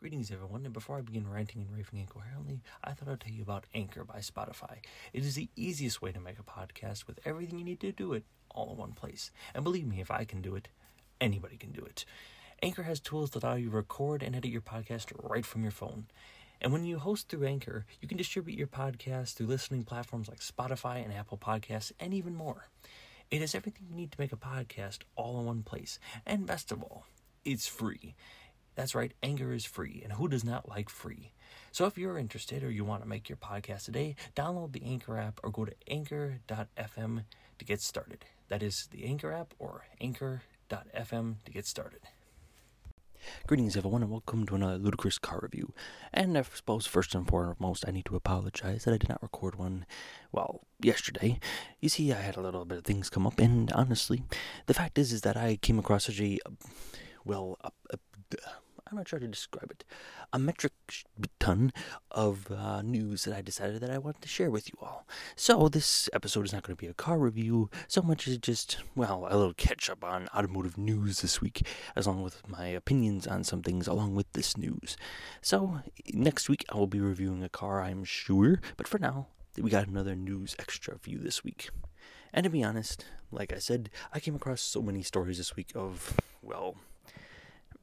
Greetings, everyone, and before I begin ranting and raving incoherently, I thought I'd tell you about Anchor by Spotify. It is the easiest way to make a podcast with everything you need to do it all in one place. And believe me, if I can do it, anybody can do it. Anchor has tools that allow you to record and edit your podcast right from your phone. And when you host through Anchor, you can distribute your podcast through listening platforms like Spotify and Apple Podcasts, and even more. It has everything you need to make a podcast all in one place. And best of all, it's free. That's right, Anchor is free, and who does not like free? So if you're interested or you want to make your podcast today, download the Anchor app or go to anchor.fm to get started. That is the Anchor app or anchor.fm to get started. Greetings, everyone, and welcome to another ludicrous car review. And I suppose first and foremost, I need to apologize that I did not record one, well, yesterday. You see, I had a little bit of things come up, and honestly, the fact is, is that I came across such a, well, a, a, I'm not sure how to describe it, a metric ton of uh, news that I decided that I wanted to share with you all. So this episode is not going to be a car review so much as just, well, a little catch up on automotive news this week, as long with my opinions on some things along with this news. So next week I will be reviewing a car, I'm sure, but for now, we got another news extra for you this week. And to be honest, like I said, I came across so many stories this week of, well,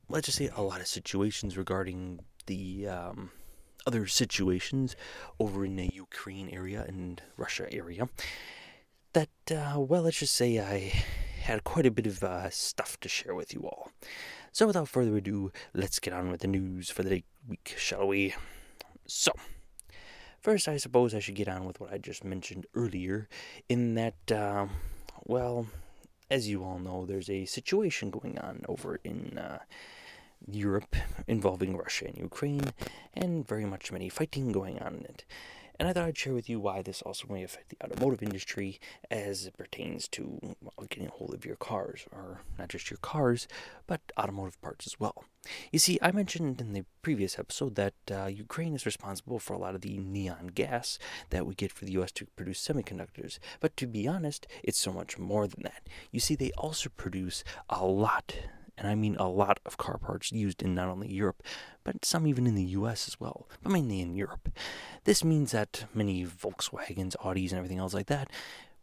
let's just say a lot of situations regarding the um, other situations over in the Ukraine area and Russia area. That, uh, well, let's just say I had quite a bit of uh, stuff to share with you all. So, without further ado, let's get on with the news for the week, shall we? So, first, I suppose I should get on with what I just mentioned earlier, in that, uh, well, as you all know, there's a situation going on over in uh, Europe involving Russia and Ukraine, and very much many fighting going on in it. And I thought I'd share with you why this also may affect the automotive industry as it pertains to getting a hold of your cars, or not just your cars, but automotive parts as well. You see, I mentioned in the previous episode that uh, Ukraine is responsible for a lot of the neon gas that we get for the US to produce semiconductors. But to be honest, it's so much more than that. You see, they also produce a lot and I mean a lot of car parts used in not only Europe, but some even in the US as well, but mainly in Europe. This means that many Volkswagens, Audis, and everything else like that,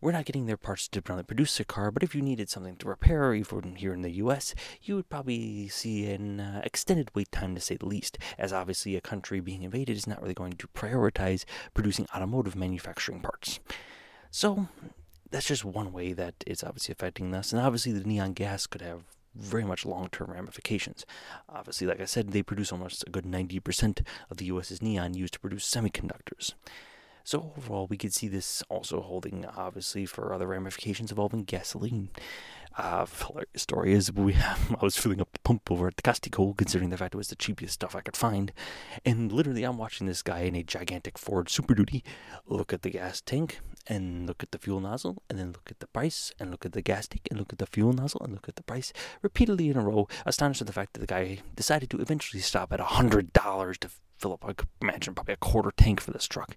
we're not getting their parts to produce a car, but if you needed something to repair, even here in the US, you would probably see an uh, extended wait time to say the least, as obviously a country being invaded is not really going to prioritize producing automotive manufacturing parts. So, that's just one way that it's obviously affecting us, and obviously the neon gas could have very much long term ramifications. Obviously, like I said, they produce almost a good 90% of the US's neon used to produce semiconductors. So, overall, we could see this also holding, obviously, for other ramifications involving gasoline. Uh, hilarious story is we I was filling up the pump over at the Costco, considering the fact it was the cheapest stuff I could find, and literally I'm watching this guy in a gigantic Ford Super Duty look at the gas tank and look at the fuel nozzle, and then look at the price, and look at the gas tank, and look at the fuel nozzle, and look at the price repeatedly in a row, astonished at the fact that the guy decided to eventually stop at a hundred dollars to fill up, I could imagine, probably a quarter tank for this truck.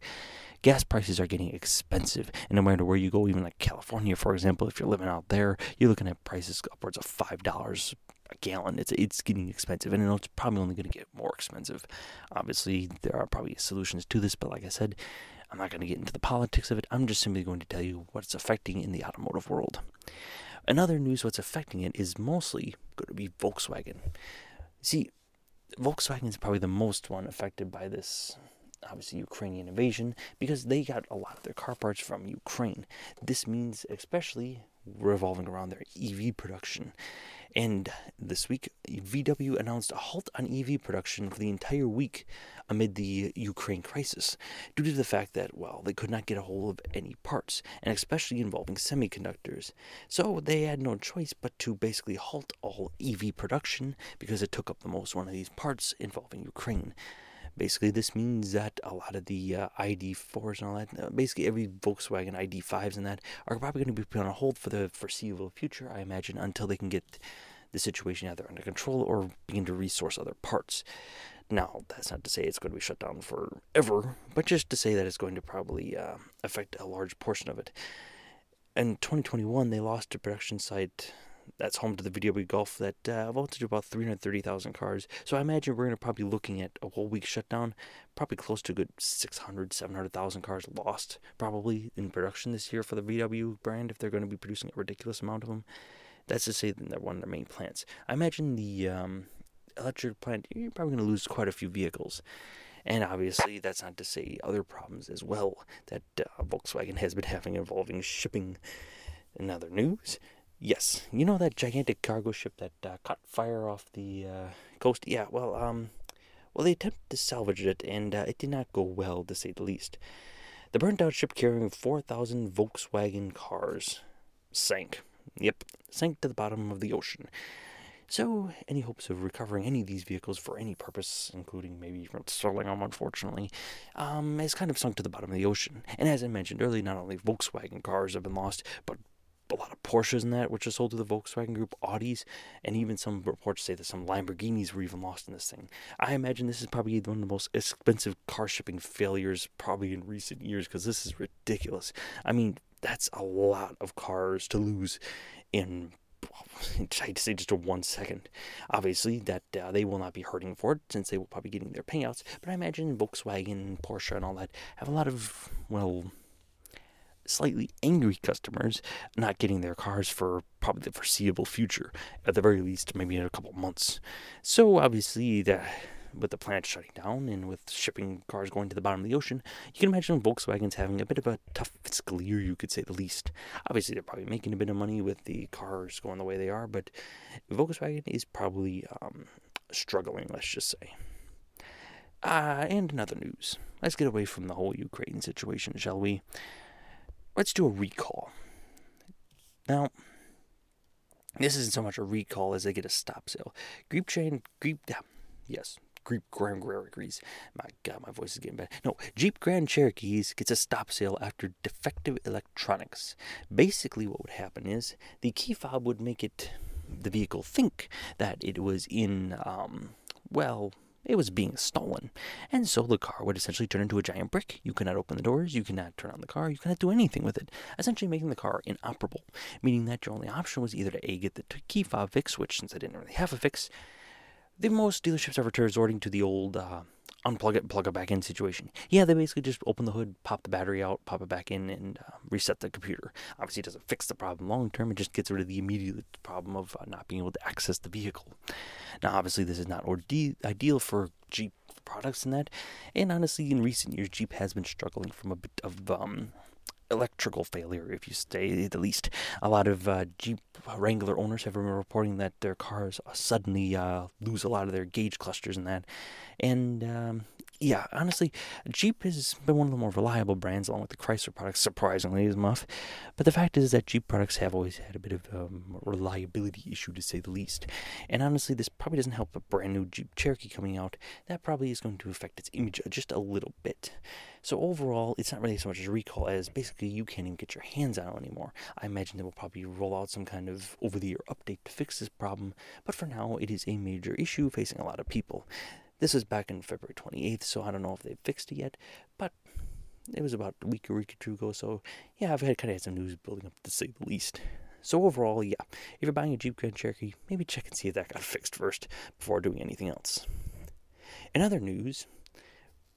Gas prices are getting expensive, and no matter where you go, even like California, for example, if you're living out there, you're looking at prices upwards of five dollars a gallon. It's it's getting expensive, and it's probably only going to get more expensive. Obviously, there are probably solutions to this, but like I said, I'm not going to get into the politics of it. I'm just simply going to tell you what's affecting in the automotive world. Another news, what's affecting it is mostly going to be Volkswagen. See, Volkswagen is probably the most one affected by this obviously Ukrainian invasion because they got a lot of their car parts from Ukraine. This means especially revolving around their EV production. And this week, VW announced a halt on EV production for the entire week amid the Ukraine crisis, due to the fact that, well, they could not get a hold of any parts, and especially involving semiconductors. So they had no choice but to basically halt all EV production because it took up the most one of these parts involving Ukraine. Basically, this means that a lot of the uh, ID4s and all that, uh, basically every Volkswagen ID5s and that, are probably going to be put on hold for the foreseeable future, I imagine, until they can get the situation either under control or begin to resource other parts. Now, that's not to say it's going to be shut down forever, but just to say that it's going to probably uh, affect a large portion of it. In 2021, they lost a production site that's home to the VW Golf that uh, vaulted to about 330,000 cars. So I imagine we're going to probably looking at a whole week shutdown, probably close to a good 600, 700,000 cars lost probably in production this year for the VW brand if they're going to be producing a ridiculous amount of them. That's to say they're one of their main plants. I imagine the um, electric plant, you're probably going to lose quite a few vehicles. And obviously, that's not to say other problems as well that uh, Volkswagen has been having involving shipping. In other news, yes, you know that gigantic cargo ship that uh, caught fire off the uh, coast. Yeah, well, um, well, they attempted to salvage it, and uh, it did not go well, to say the least. The burnt-out ship carrying 4,000 Volkswagen cars sank. Yep, sank to the bottom of the ocean. So, any hopes of recovering any of these vehicles for any purpose, including maybe selling them, unfortunately, um, has kind of sunk to the bottom of the ocean. And as I mentioned earlier, not only Volkswagen cars have been lost, but a lot of Porsches in that, which are sold to the Volkswagen Group, Audis, and even some reports say that some Lamborghinis were even lost in this thing. I imagine this is probably one of the most expensive car shipping failures probably in recent years because this is ridiculous. I mean, that's a lot of cars to lose in I'd say just a one second. Obviously, that uh, they will not be hurting for it since they will probably be getting their payouts. But I imagine Volkswagen, Porsche, and all that have a lot of well, slightly angry customers not getting their cars for probably the foreseeable future, at the very least, maybe in a couple months. So obviously, that with the plant shutting down and with shipping cars going to the bottom of the ocean, you can imagine Volkswagen's having a bit of a tough fiscal year, you could say the least. Obviously, they're probably making a bit of money with the cars going the way they are, but Volkswagen is probably um, struggling, let's just say. Uh, and another news. Let's get away from the whole Ukraine situation, shall we? Let's do a recall. Now, this isn't so much a recall as they get a stop sale. Jeep Train, Jeep, yes, Jeep Grand Cherokees. My God, my voice is getting bad. No, Jeep Grand Cherokees gets a stop sale after defective electronics. Basically, what would happen is the key fob would make it the vehicle think that it was in, um, well, it was being stolen. And so the car would essentially turn into a giant brick. You cannot open the doors, you cannot turn on the car, you cannot do anything with it, essentially making the car inoperable. Meaning that your only option was either to A, get the key fob fix, which since I didn't really have a fix, the most dealerships are resorting to the old uh, unplug it and plug it back in situation. Yeah, they basically just open the hood, pop the battery out, pop it back in, and uh, reset the computer. Obviously, it doesn't fix the problem long term, it just gets rid of the immediate problem of uh, not being able to access the vehicle. Now, obviously, this is not ideal for Jeep products and that, and honestly, in recent years, Jeep has been struggling from a bit of um, electrical failure, if you say the least. A lot of uh, Jeep Wrangler owners have been reporting that their cars suddenly uh, lose a lot of their gauge clusters and that. And um, yeah, honestly, Jeep has been one of the more reliable brands along with the Chrysler products, surprisingly, is Muff. But the fact is that Jeep products have always had a bit of a um, reliability issue, to say the least. And honestly, this probably doesn't help a brand new Jeep Cherokee coming out. That probably is going to affect its image just a little bit. So overall, it's not really so much as a recall as basically you can't even get your hands on it anymore. I imagine they will probably roll out some kind of over-the-air update to fix this problem, but for now, it is a major issue facing a lot of people. This was back in February 28th, so I don't know if they've fixed it yet, but it was about a week or week or two ago, so yeah, I've had kind of had some news building up to say the least. So overall, yeah, if you're buying a Jeep Grand Cherokee, maybe check and see if that got fixed first before doing anything else. In other news,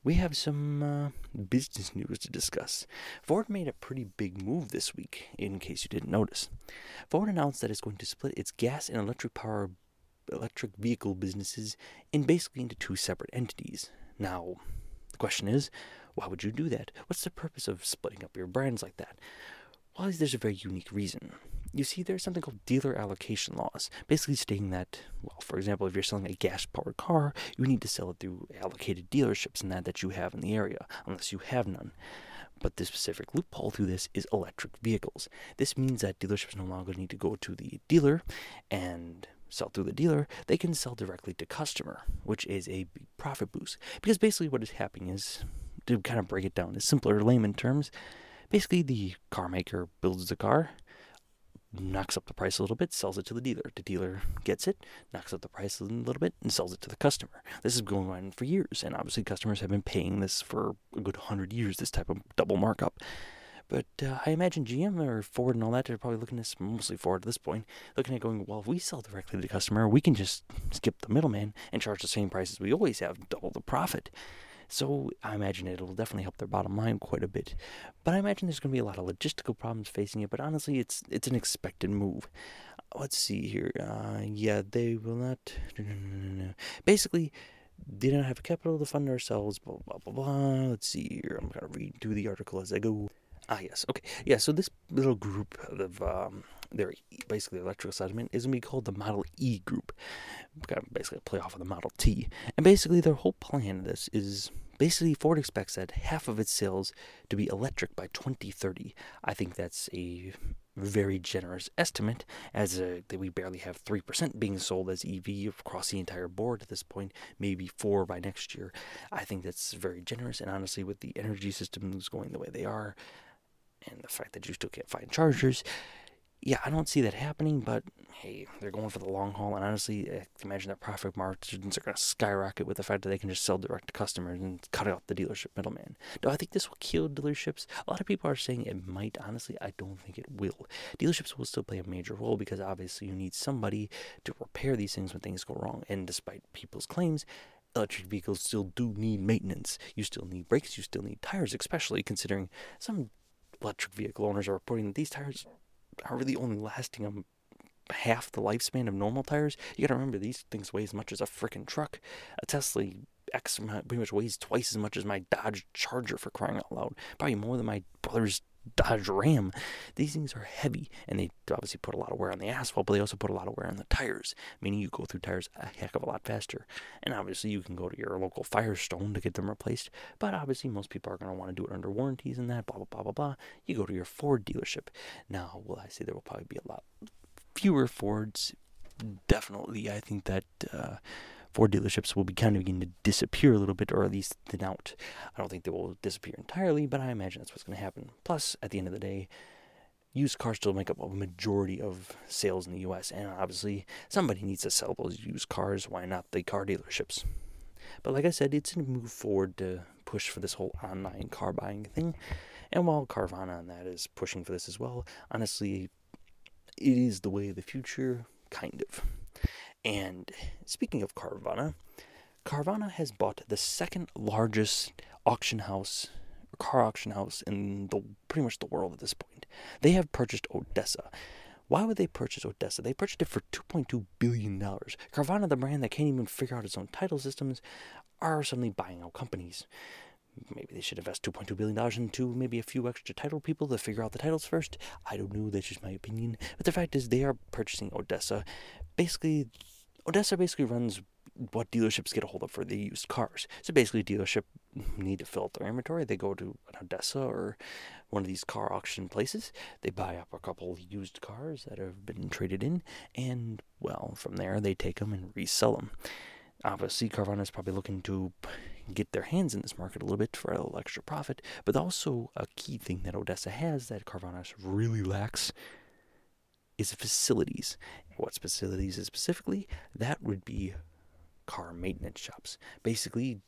we have some uh, business news to discuss. Ford made a pretty big move this week, in case you didn't notice. Ford announced that it's going to split its gas and electric power electric vehicle businesses in basically into two separate entities. Now, the question is, why would you do that? What's the purpose of splitting up your brands like that? Well, there's a very unique reason. You see, there's something called dealer allocation laws, basically stating that, well, for example, if you're selling a gas powered car, you need to sell it through allocated dealerships and that that you have in the area, unless you have none. But the specific loophole through this is electric vehicles. This means that dealerships no longer need to go to the dealer and sell through the dealer, they can sell directly to customer, which is a profit boost. Because basically what is happening is, to kind of break it down in simpler layman terms, basically the car maker builds the car, knocks up the price a little bit, sells it to the dealer. The dealer gets it, knocks up the price a little bit, and sells it to the customer. This is going on for years, and obviously customers have been paying this for a good hundred years, this type of double markup. But uh, I imagine GM or Ford and all that are probably looking at mostly Ford at this point, looking at going, well, if we sell directly to the customer, we can just skip the middleman and charge the same price as we always have, double the profit. So I imagine it'll definitely help their bottom line quite a bit. But I imagine there's going to be a lot of logistical problems facing it. But honestly, it's it's an expected move. Let's see here. Uh, yeah, they will not. No, no, no, Basically, they don't have capital to fund ourselves. Blah blah blah blah. Let's see here. I'm gonna read through the article as I go. Ah yes, okay, yeah. So this little group of um, their basically electrical settlement is going to be called the Model E group. Basically, a play off of the Model T. And basically, their whole plan of this is basically Ford expects that half of its sales to be electric by 2030. I think that's a very generous estimate, as uh, we barely have 3% being sold as EV across the entire board at this point, maybe 4 by next year. I think that's very generous, and honestly, with the energy systems going the way they are, and the fact that you still can't find chargers, yeah, I don't see that happening, but hey, they're going for the long haul, and honestly, I imagine their profit margins are going to skyrocket with the fact that they can just sell direct to customers and cut out the dealership middleman. Do I think this will kill dealerships? A lot of people are saying it might. Honestly, I don't think it will. Dealerships will still play a major role because obviously you need somebody to repair these things when things go wrong, and despite people's claims, electric vehicles still do need maintenance. You still need brakes, you still need tires, especially considering some electric vehicle owners are reporting that these tires are really only lasting them half the lifespan of normal tires. You got to remember these things weigh as much as a freaking truck. A Tesla X pretty much weighs twice as much as my Dodge Charger for crying out loud. Probably more than my brother's Dodge Ram. These things are heavy, and they obviously put a lot of wear on the asphalt, but they also put a lot of wear on the tires, meaning you go through tires a heck of a lot faster. And obviously, you can go to your local Firestone to get them replaced, but obviously, most people are going to want to do it under warranties and that, blah, blah, blah, blah, blah. You go to your Ford dealership. Now, will I say there will probably be a lot fewer Fords? Definitely. I think that. Uh, Ford dealerships will be kind of beginning to disappear a little bit, or at least thin out. I don't think they will disappear entirely, but I imagine that's what's going to happen. Plus, at the end of the day, used cars still make up a majority of sales in the U.S., and obviously, somebody needs to sell those used cars. Why not the car dealerships? But like I said, it's a move forward to push for this whole online car buying thing. And while Carvana and that is pushing for this as well, honestly, it is the way of the future, kind of. And speaking of Carvana, Carvana has bought the second largest auction house, car auction house in the pretty much the world at this point. They have purchased ADESA. Why would they purchase ADESA? They purchased it for $2.2 billion. Carvana, the brand that can't even figure out its own title systems, are suddenly buying out companies. Maybe they should invest $2.2 billion into maybe a few extra title people to figure out the titles first. I don't know, that's just my opinion. But the fact is, they are purchasing ADESA. Basically, ADESA basically runs what dealerships get a hold of for the used cars. So basically, dealership need to fill up their inventory. They go to an ADESA or one of these car auction places. They buy up a couple used cars that have been traded in, and well, from there they take them and resell them. Obviously, Carvana is probably looking to get their hands in this market a little bit for a little extra profit, but also a key thing that ADESA has that Carvana really lacks is facilities. What facilities is specifically? That would be car maintenance shops. Basically,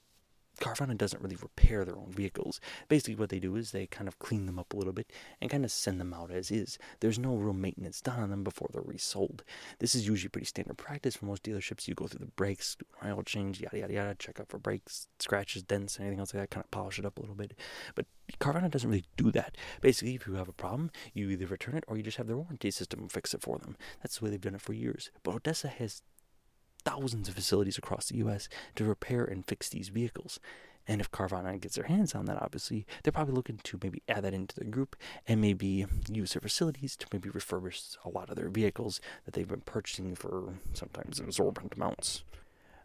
Carvana doesn't really repair their own vehicles. Basically, what they do is they kind of clean them up a little bit and kind of send them out as is. There's no real maintenance done on them before they're resold. This is usually pretty standard practice for most dealerships. You go through the brakes, oil change, yada yada yada, check out for brakes, scratches, dents, anything else like that, kind of polish it up a little bit. But Carvana doesn't really do that. Basically, if you have a problem, you either return it or you just have their warranty system fix it for them. That's the way they've done it for years. But ADESA has thousands of facilities across the U.S. to repair and fix these vehicles. And if Carvana gets their hands on that, obviously, they're probably looking to maybe add that into their group and maybe use their facilities to maybe refurbish a lot of their vehicles that they've been purchasing for sometimes exorbitant amounts.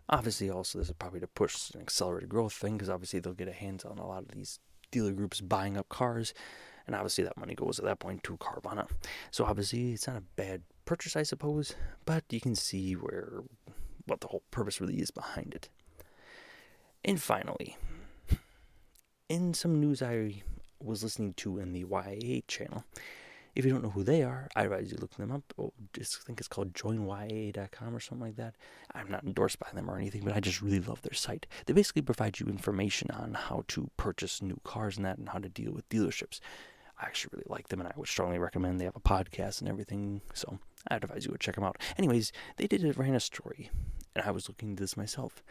Obviously, also, this is probably to push an accelerated growth thing because obviously they'll get a hands on a lot of these dealer groups buying up cars. And obviously, that money goes at that point to Carvana. So, obviously, it's not a bad purchase, I suppose, but you can see where what the whole purpose really is behind it. And finally, in some news I was listening to in the YA channel, if you don't know who they are, I advise you look them up. Oh, just think it's called joinyaa.com or something like that. I'm not endorsed by them or anything, but I just really love their site. They basically provide you information on how to purchase new cars and that and how to deal with dealerships. I actually really like them, and I would strongly recommend. They have a podcast and everything, so I advise you to check them out. Anyways, they did a ran a story, and I was looking into this myself.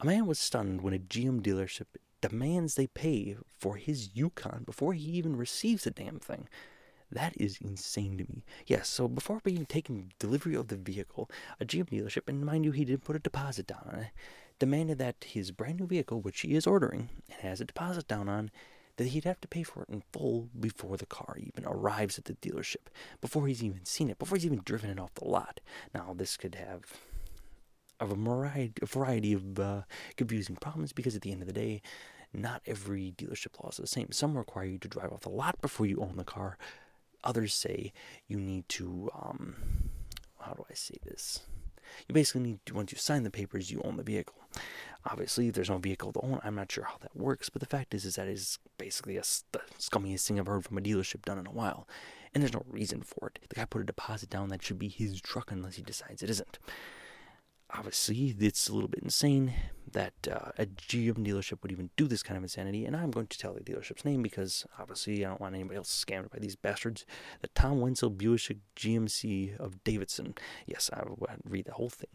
A man was stunned when a GM dealership demands they pay for his Yukon before he even receives the damn thing. That is insane to me. Yes, so before being taken delivery of the vehicle, a GM dealership, and mind you, he didn't put a deposit down on it, demanded that his brand new vehicle, which he is ordering and has a deposit down on, that he'd have to pay for it in full before the car even arrives at the dealership, before he's even seen it, before he's even driven it off the lot. Now, this could have a variety, a variety of uh, confusing problems because at the end of the day, not every dealership law is the same. Some require you to drive off the lot before you own the car. Others say you need to, um, how do I say this? You basically need to, once you sign the papers, you own the vehicle. Obviously, if there's no vehicle to own, I'm not sure how that works, but the fact is, is that is basically a, the scummiest thing I've heard from a dealership done in a while. And there's no reason for it. The guy put a deposit down that should be his truck unless he decides it isn't obviously it's a little bit insane that uh, a GM dealership would even do this kind of insanity. And I'm going to tell the dealership's name because obviously I don't want anybody else scammed by these bastards. The Tom Wenzel Buick GMC of Davidson. Yes, I would read the whole thing.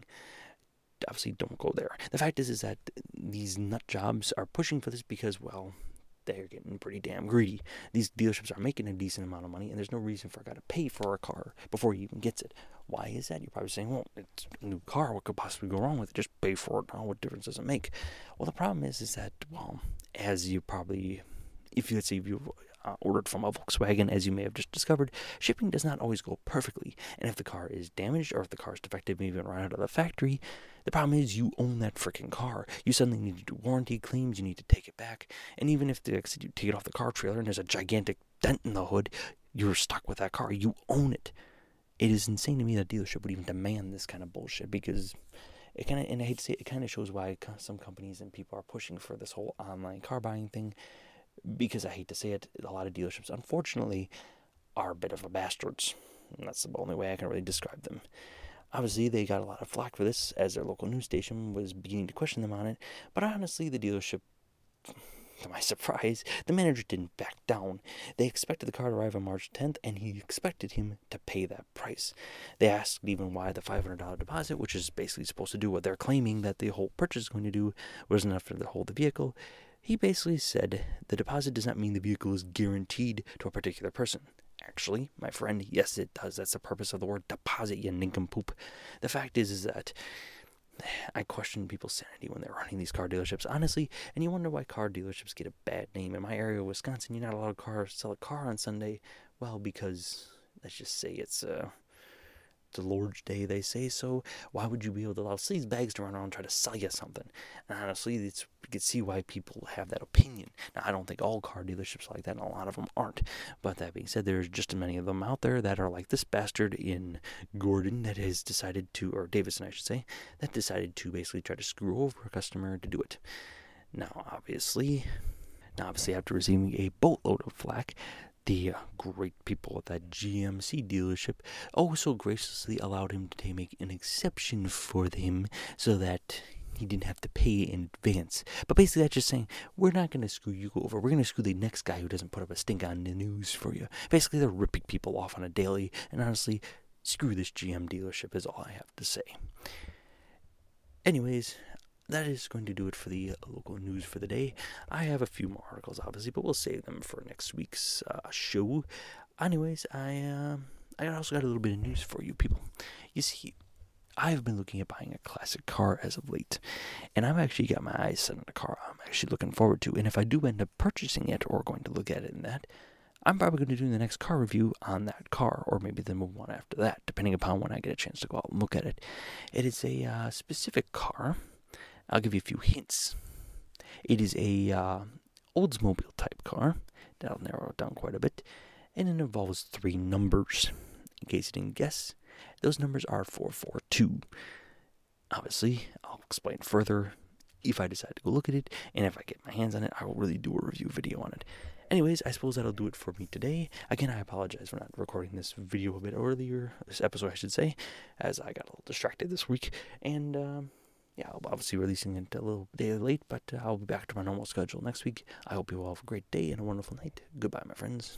Obviously, don't go there. The fact is, is that these nut jobs are pushing for this because, well, they're getting pretty damn greedy. These dealerships are making a decent amount of money, and there's no reason for a guy to pay for a car before he even gets it. Why is that? You're probably saying, well, it's a new car. What could possibly go wrong with it? Just pay for it now. What difference does it make? Well, the problem is, is that, well, as you probably, if you, let's say, if you uh, ordered from a Volkswagen, as you may have just discovered, shipping does not always go perfectly. And if the car is damaged or if the car is defective, maybe even run out of the factory, the problem is you own that freaking car. You suddenly need to do warranty claims, you need to take it back. And even if you take it off the car trailer and there's a gigantic dent in the hood, you're stuck with that car. You own it. It is insane to me that dealership would even demand this kind of bullshit because it kind of, and I hate to say it, it kind of shows why some companies and people are pushing for this whole online car buying thing because I hate to say it, a lot of dealerships, unfortunately, are a bit of a bastards. And that's the only way I can really describe them. Obviously, they got a lot of flack for this, as their local news station was beginning to question them on it. But honestly, the dealership, to my surprise, the manager didn't back down. They expected the car to arrive on March 10th, and he expected him to pay that price. They asked even why the $500 deposit, which is basically supposed to do what they're claiming that the whole purchase is going to do, was enough to hold the vehicle. He basically said the deposit does not mean the vehicle is guaranteed to a particular person. Actually, my friend, yes, it does. That's the purpose of the word deposit, you nincompoop. The fact is, is that I question people's sanity when they're running these car dealerships, honestly. And you wonder why car dealerships get a bad name. In my area of Wisconsin, you're not allowed to car sell a car on Sunday. Well, because let's just say it's uh, the Lord's Day, they say so. Why would you be able to allow sleaze bags to run around and try to sell you something? And honestly, it's, you can see why people have that opinion. Now, I don't think all car dealerships are like that, and a lot of them aren't. But that being said, there's just as many of them out there that are like this bastard in Gordon that has decided to, or Davidson, I should say, that decided to basically try to screw over a customer to do it. Now, obviously, now obviously after receiving a boatload of flack, the uh, great people at that GMC dealership also graciously allowed him to make an exception for him so that he didn't have to pay in advance. But basically, that's just saying, we're not going to screw you over. We're going to screw the next guy who doesn't put up a stink on the news for you. Basically, they're ripping people off on a daily. And honestly, screw this GM dealership is all I have to say. Anyways, that is going to do it for the local news for the day. I have a few more articles, obviously, but we'll save them for next week's uh, show. Anyways, I uh, I also got a little bit of news for you people. You see, I've been looking at buying a classic car as of late, and I've actually got my eyes set on a car I'm actually looking forward to. And if I do end up purchasing it or going to look at it in that, I'm probably going to do the next car review on that car, or maybe the one after that, depending upon when I get a chance to go out and look at it. It is a uh, specific car I'll give you a few hints. It is a uh, Oldsmobile type car. That'll narrow it down quite a bit. And it involves three numbers. In case you didn't guess, those numbers are 442. Obviously, I'll explain further if I decide to go look at it. And if I get my hands on it, I will really do a review video on it. Anyways, I suppose that'll do it for me today. Again, I apologize for not recording this video a bit earlier, this episode, I should say, as I got a little distracted this week. And, um, yeah, I'll obviously releasing it a little day late, but uh, I'll be back to my normal schedule next week. I hope you all have a great day and a wonderful night. Goodbye, my friends.